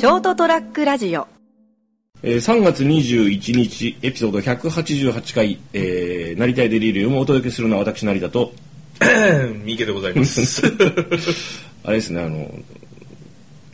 ショートトラックラジオ。えー、3月21日エピソード188回、えー、成田デリリウムをお届けするのは私成田と 三池でございます。あれですねあの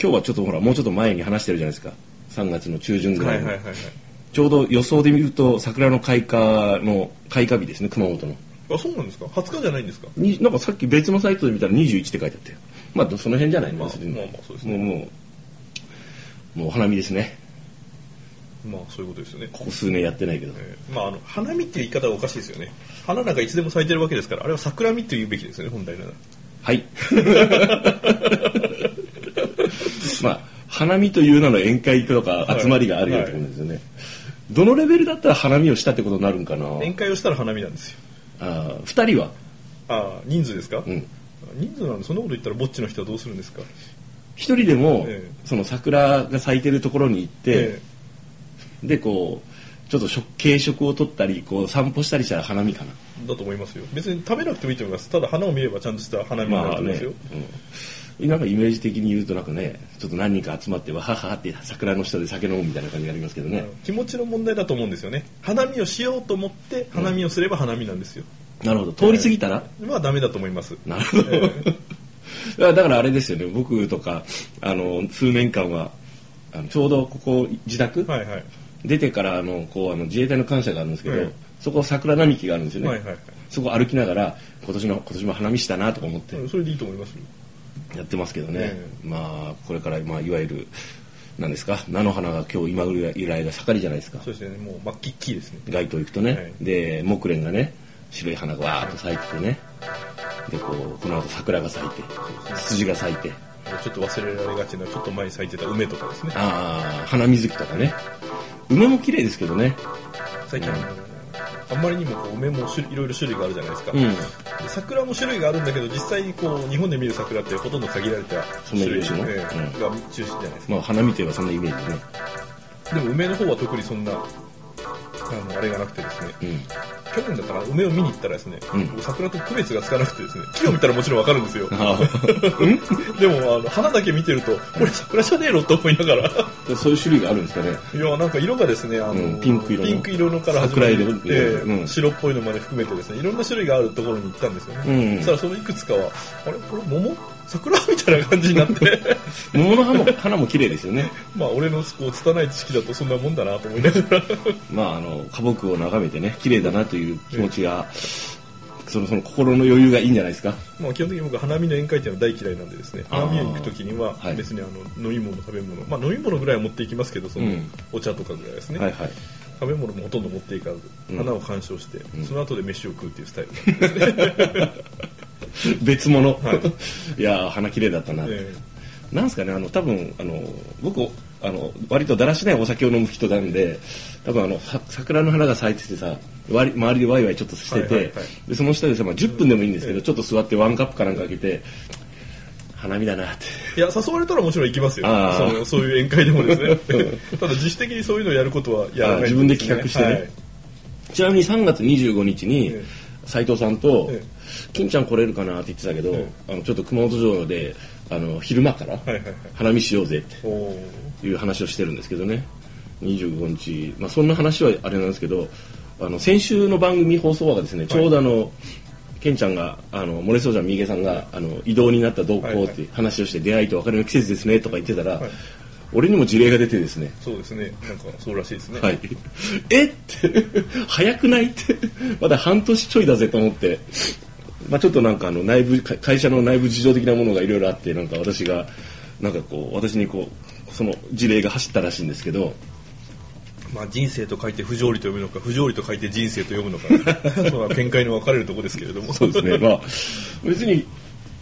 今日はちょっとほらもうちょっと前に話してるじゃないですか。3月の中旬ぐらいの、はいはいはいはい。ちょうど予想で見ると桜の開花の開花日ですね熊本の。あそうなんですか。20日じゃないんですか。になんかさっき別のサイトで見たら21って書いてあったよ。まあその辺じゃないの、まあまあまあそうですね。もうもうもうお花見ですね。まあそういうことですよね、ここ数年やってないけど、えーまああの花見っていう言い方はおかしいですよね。花なんかいつでも咲いてるわけですからあれは桜見って言うべきですよね本来なら。はい。まあ、花見という名の宴会とか集まりがあるよってことですよね。どのレベルだったら花見をしたってことになるんかな？宴会をしたら花見なんですよ。あー二人は？ああ人数ですか、うん。人数なんでそんなこと言ったらぼっちの人はどうするんですか？一人でも、ええ。その桜が咲いてるところに行って、えで、こう、ちょっと食軽食を取ったり、こう散歩したりしたら花見かな。えだと思いますよ。別に食べなくてもいいと思います。ただ花を見ればちゃんとした花見になると思いますよ、うん、なんかイメージ的に言うとなんかねちょっと何人か集まってわはははって桜の下で酒飲むみたいな感じがありますけどね、うん。気持ちの問題だと思うんですよね。花見をしようと思って花見をすれば花見なんですよ、なるほど。通り過ぎたら、まあダメだと思います。なるほど、だからあれですよね。僕とかあの数年間はあのちょうどここ自宅、はいはい。出てからあのこうあの自衛隊の感謝があるんですけど、ええ。そこ桜並木があるんですよね、はいはいはい。そこ歩きながら今年の今年も花見したなとか思って。うんそれでいいと思いますよ。やってますけどね、えまあこれから、まあ、いわゆる何ですか？菜の花が今日今ぐらいが盛りじゃないですか。そうですね。もう真っ黄っですね。街頭行くとね、はい。で木蓮がね白い花がわーっと咲いててねでこうこの後桜が咲いてツツジが咲いて。ちょっと忘れられがちなちょっと前に咲いてた梅とかですね。ああ花水木とかね。梅も綺麗ですけどね。最近、うん。あんまりにもこう梅も種いろいろ種類があるじゃないですか、うん。で桜も種類があるんだけど実際にこう日本で見る桜ってほとんど限られた種類ソメイヨシノええが中心じゃないですか。まあ花見といえばそんなイメージね。でも梅の方は特にそんなあのあれがなくてですねうん。去年だから梅を見に行ったらですね、うん。桜と区別がつかなくてですね木を見たらもちろんわかるんですよ。あ でもあの花だけ見てるとこれ桜じゃねえの？と思いながら。あそういう種類があるんですかね。いやなんか色がですねあの、うんピンク色の。ピンク色のから始まって、白っぽいのまで含めてですねいろんな種類があるところに行ったんですよね、うん。そしたらそのいくつかはあれ？これ桃？桜みたいな感じになって。桃の花も花も綺麗ですよね。まあ俺のこう拙い知識だとそんなもんだなと思いながら。まああの花木を眺めてね綺麗だなという気持ちが、そのその心の余裕がいいんじゃないですか。まあ基本的に僕は花見の宴会っていうのは大嫌いなんでですね。花見に行く時にははい。別にあの飲み物食べ物。まあ飲み物ぐらいは持っていきますけどそのうん。お茶とかぐらいですね、はいはい。食べ物もほとんど持っていかずうん。花を鑑賞して、ん。その後で飯を食うっていうスタイルなんですね、別物、、はい。やー花綺麗だったなって、えなんですかねあの多分あの僕あの割とだらしないお酒を飲む人なんで多分あのさ桜の花が咲いててさ周りでワイワイちょっとしてて、はいはいはい。でその下でさ、まあ、10分でもいいんですけど、ええ。ちょっと座ってワンカップかなんか開けて花見だなって。いや誘われたらもちろん行きますよ。そのそういう宴会でもですね。ただ自主的にそういうのをやることはやらないあ自分で企画してね。はい。ちなみに3月25日にえ斉藤さんとえ「金ちゃん来れるかな?」って言ってたけど、えあのちょっと熊本城であの昼間からはいはいはい。花見しようぜっていう話をしてるんですけどね。25日、まあ、そんな話はあれなんですけどあの先週の番組放送話がですね、ちょうどあのケンちゃんがあの漏れそうじゃん三池さんがあの異動になった動向っていう話をして、出会いと別れの季節ですねとか言ってたら、はい。俺にも事例が出てですね。そうですね。なんかそうらしいですね、はい、えって。早くないって。まだ半年ちょいだぜと思って、まあ、ちょっとなんかあの内部か会社の内部事情的なものがいろいろあってなんか私がなんかこう私にこうその事例が走ったらしいんですけどまあ、人生と書いて不条理と読むのか不条理と書いて人生と読むのかその見解の分かれるところですけれども。そうですね。まあ別に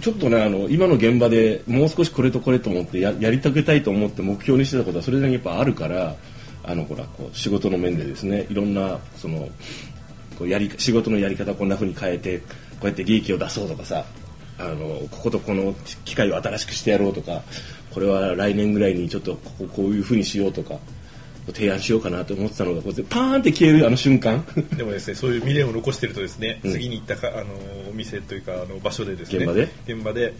ちょっとねあの今の現場でもう少しこれとこれと思ってややり遂げたいと思って目標にしてたことはそれだけやっぱあるからあのほらこう仕事の面でですねいろんなそのこうやり仕事のやり方をこんな風に変えてこうやって利益を出そうとかさあのこことこの機械を新しくしてやろうとかこれは来年ぐらいにちょっとこここういう風にしようとか提案しようかなと思ってたのがこうパーンって消えるあの瞬間。でもですねそういう未練を残してるとですね、うん。次に行ったかあのお店というかあの場所でですね現場で？現場で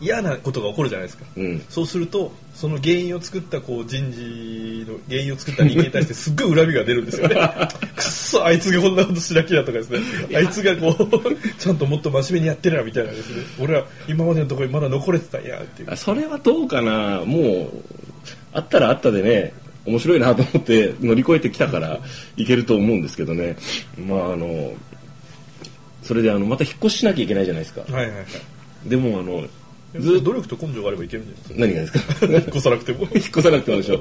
嫌なことが起こるじゃないですか、うん。そうするとその原因を作ったこう人事の原因を作った人間に対してすっごい恨みが出るんですよね。くっそあいつがこんなことしなきゃとかですね。あいつがこう ちゃんともっと真面目にやってるなみたいなですね。俺は今までのところにまだ残れてたんやっていう。あそれはどうかな。もうあったらあったでね面白いなと思って乗り越えてきたからいけると思うんですけどね。まああのそれであのまた引っ越ししなきゃいけないじゃないですか。はいはいはい。でもあのずっと努力と根性があればいけるんじゃないですか？何がですか？引っ越さなくても。引っ越さなくてもでしょ。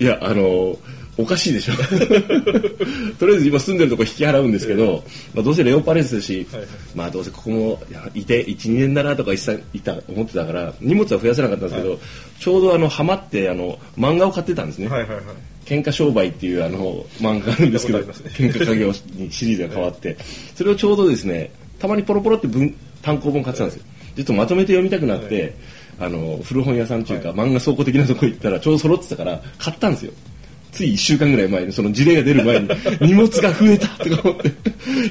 いやあのおかしいでしょ。とりあえず今住んでるとこ引き払うんですけど、まあ、どうせレオパレスだし、はいはい。まあどうせここもいて12年だなとかいたいた思ってたから荷物は増やせなかったんですけど、ちょうどあのハマってあの漫画を買ってたんですね、はいはいはい。喧嘩商売っていうあの漫画があるんですけど、見たことあり喧嘩家業にシリーズが変わって、それをちょうどですね、たまにポロポロって文単行本買ってたんですよ。実はまとめて読みたくなって、あの古本屋さんっていうか、漫画倉庫的なとこ行ったらちょうど揃ってたから買ったんですよ。つい1週間ぐらい前にその事例が出る前に 荷物が増えたとか思って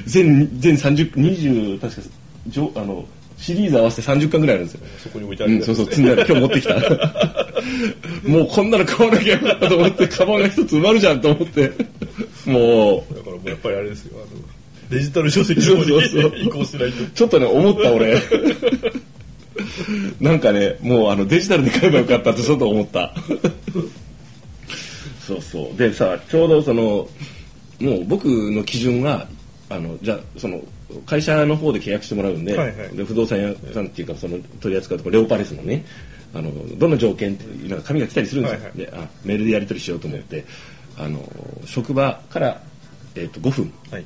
全全30 20確か上あのシリーズ合わせて30巻ぐらいあるんですよそこに置いてあるうん、そうそう、積んである。今日持ってきた。もうこんなの買わなきゃよかったと思って、カバンが一つ埋まるじゃんと思って。もだからもうやっぱりあれですよあのデジタル書籍の方に移行しないとう、ちょっとね、思った俺。なんかね、もうあのデジタルで買えばよかったってちょっと思った。そうそう。でさ、ちょうどその、もう僕の基準が、あの、じゃあ、その、会社の方で契約してもらうんで、はいはいで不動産屋さんっていうか、その取り扱うところ、レオパレスのね、あの、どんな条件っていうなんか紙が来たりするんですよ。はいはいであ、メールでやり取りしようと思って、あの、職場から、えっ、と、5分。はい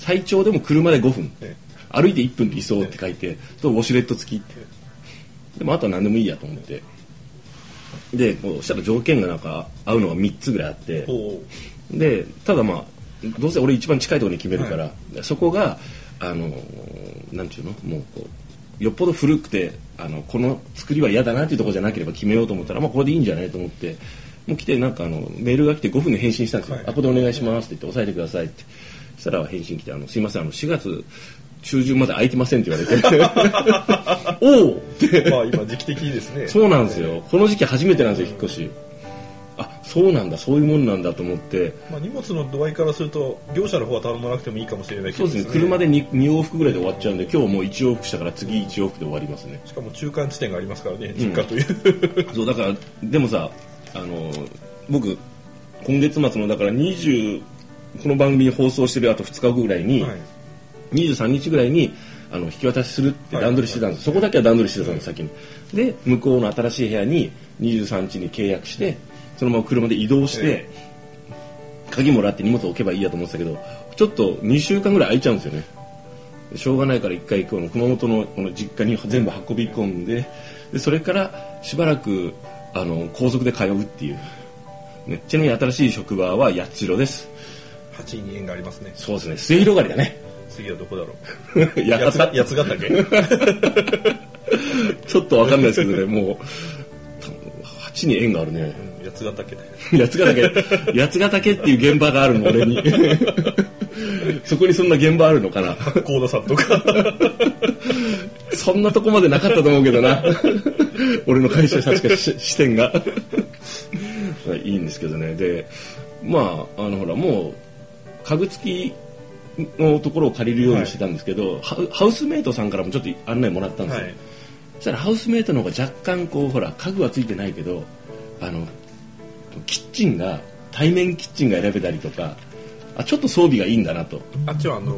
最長でも車で5分、え歩いて1分理想って書いて、とウォシュレット付き。ってでもあとは何でもいいやと思って。でこうしたら条件がなんか合うのが3つぐらいあって。でただまあどうせ俺一番近いところに決めるから、そこがあのなんていうの？もうこうよっぽど古くてあのこの作りは嫌だなっていうところじゃなければ決めようと思ったら、まあ、これでいいんじゃないと思って。もう来てなんかあのメールが来て5分で返信したんですよ、はい。あここでお願いしますって言って押さえてくださいってそしたら返信来てあのすいませんあの4月中旬まで空いてませんって言われて。おおって。まあ今時期的にですね。そうなんですよ。この時期初めてなんですよ引っ越し。あそうなんだそういうもんなんだと思って。まあ、荷物の度合いからすると業者の方は頼まなくてもいいかもしれないけどそうですね。車で 2, 2往復ぐらいで終わっちゃうんで今日もう1往復したから次1往復で終わりますね。しかも中間地点がありますからね実家という、そうだからでもさあの僕今月末のだから20この番組に放送してるあと2日後ぐらいに、はい。23日ぐらいにあの引き渡しするって段取りしてたんです、そこだけは段取りしてたんです先に。で向こうの新しい部屋に23日に契約してそのまま車で移動して、え鍵もらって荷物置けばいいやと思ってたけどちょっと2週間ぐらい空いちゃうんですよね。しょうがないから一回この熊本のこの実家に全部運び込んででそれからしばらくあの高速で通うっていう、ね、ちなみに新しい職場は八代です8位に縁がありますねそうですね末広がりだね次はどこだろう？八 八ヶ八ヶ岳？ちょっとわかんないですけどね、もう、8に縁があるね。うん八ヶ岳だよ八ヶ岳、八ヶ岳っていう現場があるの、俺に。そこにそんな現場あるのかな？高田さんとかそんなとこまでなかったと思うけどな。俺の会社確かし視点が。いいんですけどね。で、まあ、あの、ほら、もう、家具付きのところを借りるようにしてたんですけど、ハウハウスメイトさんからもちょっと案内もらったんですよ。はい。そしたらハウスメイトの方が若干こうほら家具はついてないけどあのキッチンが対面キッチンが選べたりとかあちょっと装備がいいんだなと。あっちはあの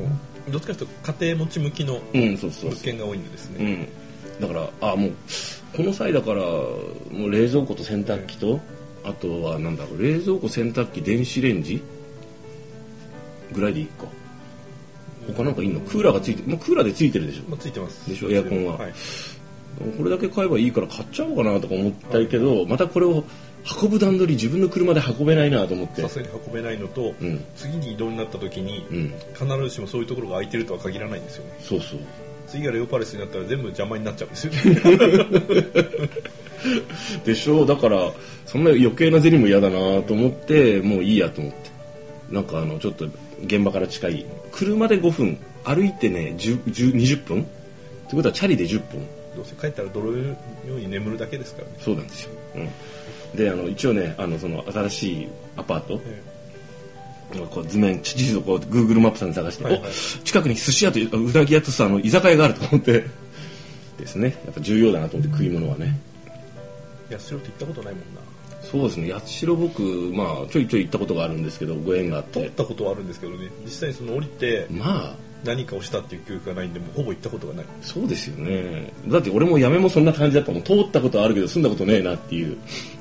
どっちかというと家庭持ち向きの物件が多いんでですね、うん。だからあもうこの際だからもう冷蔵庫と洗濯機とあとはなんだろう冷蔵庫洗濯機電子レンジぐらいでいいか。他なんかいいの？クーラーがついてもうクーラーでついてるでしょ。まあ、ついてます。でしょ？エアコンは。はい、これだけ買えばいいから買っちゃおうかなとか思ったけど、またこれを運ぶ段取り自分の車で運べないなと思って。さすがに運べないのと、うん。次に移動になった時に、うん。必ずしもそういうところが空いてるとは限らないんですよね。そうそう。次がレオパレスになったら全部邪魔になっちゃうんですよね。でしょ？だからそんな余計な銭も嫌だなと思ってもういいやと思って。なんかあのちょっと現場から近い。車で5分。歩いてね10 10 20分。ってことはチャリで10分。どうせ帰ったら泥のように眠るだけですからね。そうなんですよ、うん、であの一応ねあのその新しいアパート、えこう図面地図をこう Google マップさんで探して、はいはい。お近くに寿司屋とうなぎ屋とさあの居酒屋があると思って。ですね。やっぱ重要だなと思って食い物はね。え八代って行ったことないもんなそうですね。八代僕まあちょいちょい行ったことがあるんですけどご縁があっ通ってたことはあるんですけどね。実際にその降りてまあ。何かをしたっていう記憶がないんでもうほぼ行ったことがない。そうですよね。だって俺も八女もそんな感じだったもん。通ったことはあるけど住んだことねえなっていう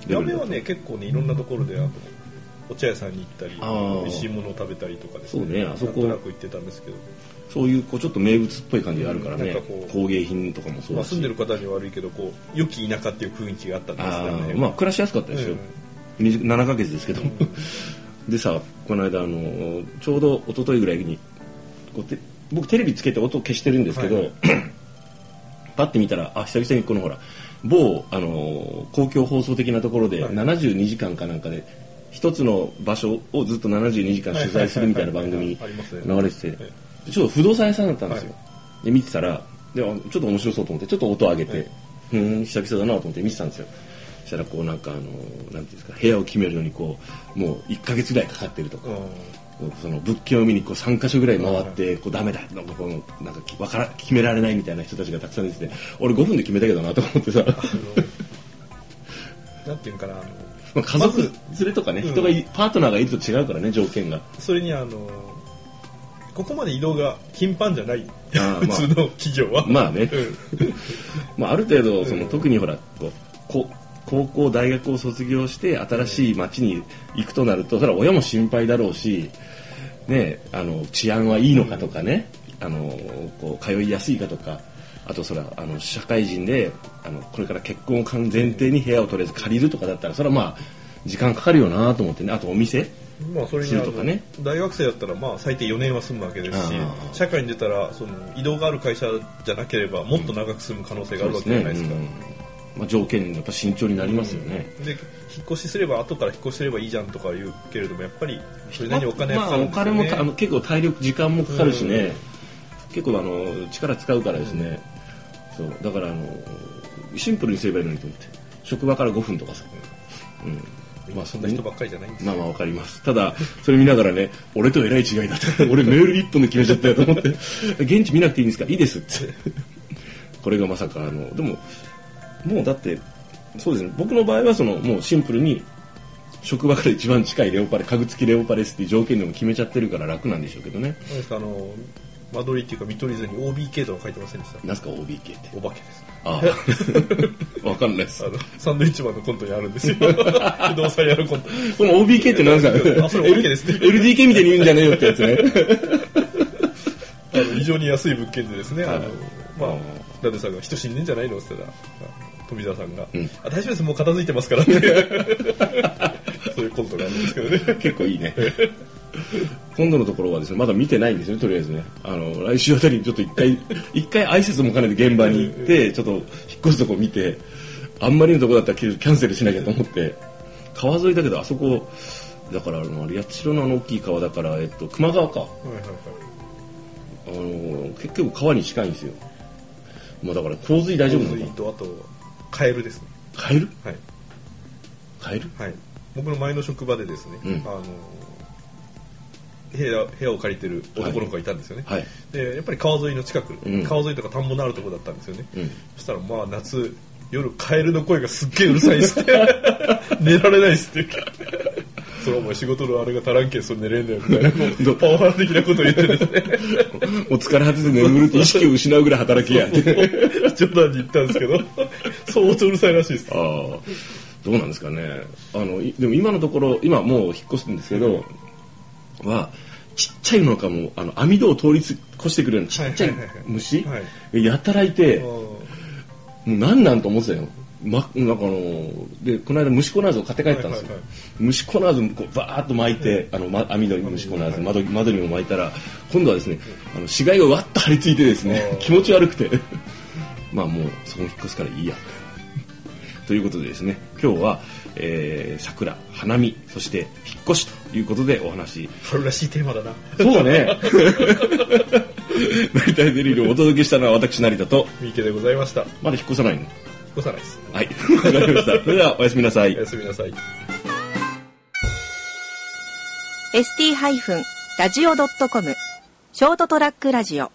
レベルだった。ラーメンはね結構ねいろんなところであのお茶屋さんに行ったり美味しいものを食べたりとかですそうねあそこ。なく行ってたんですけど、そういうこうちょっと名物っぽい感じがあるからね。うん工芸品とかもそうまあ、だし、住んでる方には悪いけどこう良き田舎っていう雰囲気があったんですね。ーまあ暮らしやすかったですよ、み7ヶ月ですけど、でさこの間あのちょうど一昨日ぐらいにこうて僕テレビつけて音消してるんですけど、はいはい。パッて見たらあ久々にこのほら某あの公共放送的なところではい。72時間かなんかで一つの場所をずっと72時間取材するみたいな番組流れてて。はいちょっと不動産屋さんだったんですよ、はで見てたらであちょっと面白そうと思ってちょっと音上げて、はいうん久々だなと思って見てたんですよ。そしたらこうなんかあのなんていうんですか部屋を決めるのにこうもう1ヶ月ぐらいかかってるとか、その物件を見にこう3カ所ぐらい回ってこうダメだ。なんかこうなんかわから決められないみたいな人たちがたくさん出てて。俺5分で決めたけどなと思ってさ。なんていうのかなあのまあ家族連れとかね、うん。人がいパートナーがいると違うからね条件が。それにあのここまで移動が頻繁じゃないまあ 普通の企業は、まあね、うん。まあ、ある程度その、うん特にほらこ高校大学を卒業して新しい町に行くとなるとそれは親も心配だろうし、ね、あの治安はいいのかとかね、あのこう通いやすいかとかあとそれはあの社会人であのこれから結婚を前提に部屋をとりあえず借りるとかだったらそれはまあ時間かかるよなと思ってね。あとお店まあそれにとかね。大学生だったらまあ最低4年は住むわけですし社会に出たらその移動がある会社じゃなければもっと長く住む可能性があるわけじゃないですか、うん。まあ、条件やっぱ慎重になりますよね、で引っ越しすれば後から引っ越しすればいいじゃんとか言うけれどもやっぱりそれなりにお金かかるんですよね、金もたあの結構体力時間もかかるしね、結構あの力使うからですね、そうだからあのシンプルにすればいいのにと思って。職場から5分とかさ、うん、まあそんな人ばっかりじゃないんです。まあまあわかります。ただそれ見ながらね俺とえらい違いだって 俺メール1本で決めちゃったよと思って。現地見なくていいんですか？いいですって。これがまさかあのでももうだってそうですね。僕の場合はそのもうシンプルに職場から一番近いレオパレ家具付きレオパレスっていう条件でも決めちゃってるから楽なんでしょうけどね。なんですかあの間取りっていうか見取り図に OBK とか書いてませんでした？なんすか OBK って？お化けです。ああ。わかんないです。あのサンドイッチマンのコントにあるんですよ。不動産屋のコント。その OBK ってなんですか？あそれ OK ですね。LDK みたいに言うんじゃねえよってやつね。あの非常に安い物件でですね、あのはいまあ。ダデさんが人死んでんじゃないのって言ったらあ富澤さんが、うん。あ大丈夫ですもう片付いてますからって。そういうコントがあるんですけどね。結構いいね 今度のところはですねまだ見てないんですよねとりあえずね。あの来週あたりにちょっと一回 一回挨拶も兼ねて現場に行ってちょっと引っ越すとこ見てあんまりのとこだったらキャンセルしなきゃと思って川沿いだけどあそこだからあの八代のあの大きい川だから、えっと、球磨川か。はいはいはい。あの結構川に近いんですよ。まあだから洪水大丈夫な洪のか。水とあとカエルですね。カエル？はい、カエル？はい、僕の前の職場でですね、うん。あの部屋部屋を借りてる男の子がいたんですよね、はい。でやっぱり川沿いの近く、うん。川沿いとか田んぼのあるところだったんですよね、うん。そしたらまあ夏夜カエルの声がすっげえうるさいっすって。寝られないっすって。それはお前仕事のあれが足らんけんそれ寝れんだよみたいな。パワハラ的なことを言ってですねお疲れ果てて眠るって意識を失うぐらい働きや。って冗談に言ったんですけど。相当うるさいらしいです。ああどうなんですかね。あのいでも今のところ今もう引っ越すんですけど、はちっちゃいのかもあの網戸を通り越してくるようなちっちゃい虫はい。やたらいてあもう何なんと思ってたよ、ま、なんかあのでこの間虫コナーズを買って帰ったんですよ、はいはいはい。虫コナーズこうバーッと巻いて、あのま、網戸に虫コナーズ窓窓にも巻いたら今度はですねあの死骸がわっと張り付いてですね気持ち悪くて。まあもうそこに引っ越すからいいやということでですね今日は、えー桜花見そして引っ越しということでお話。春らしいテーマだな。そうだね。成田デリルをお届けしたのは私成田と。三池でございました。まだ引っ越さないの？引っ越さないです。はい。わかりました。それではおやすみなさい。おやすみなさい。ST-radio.com ショートトラックラジオ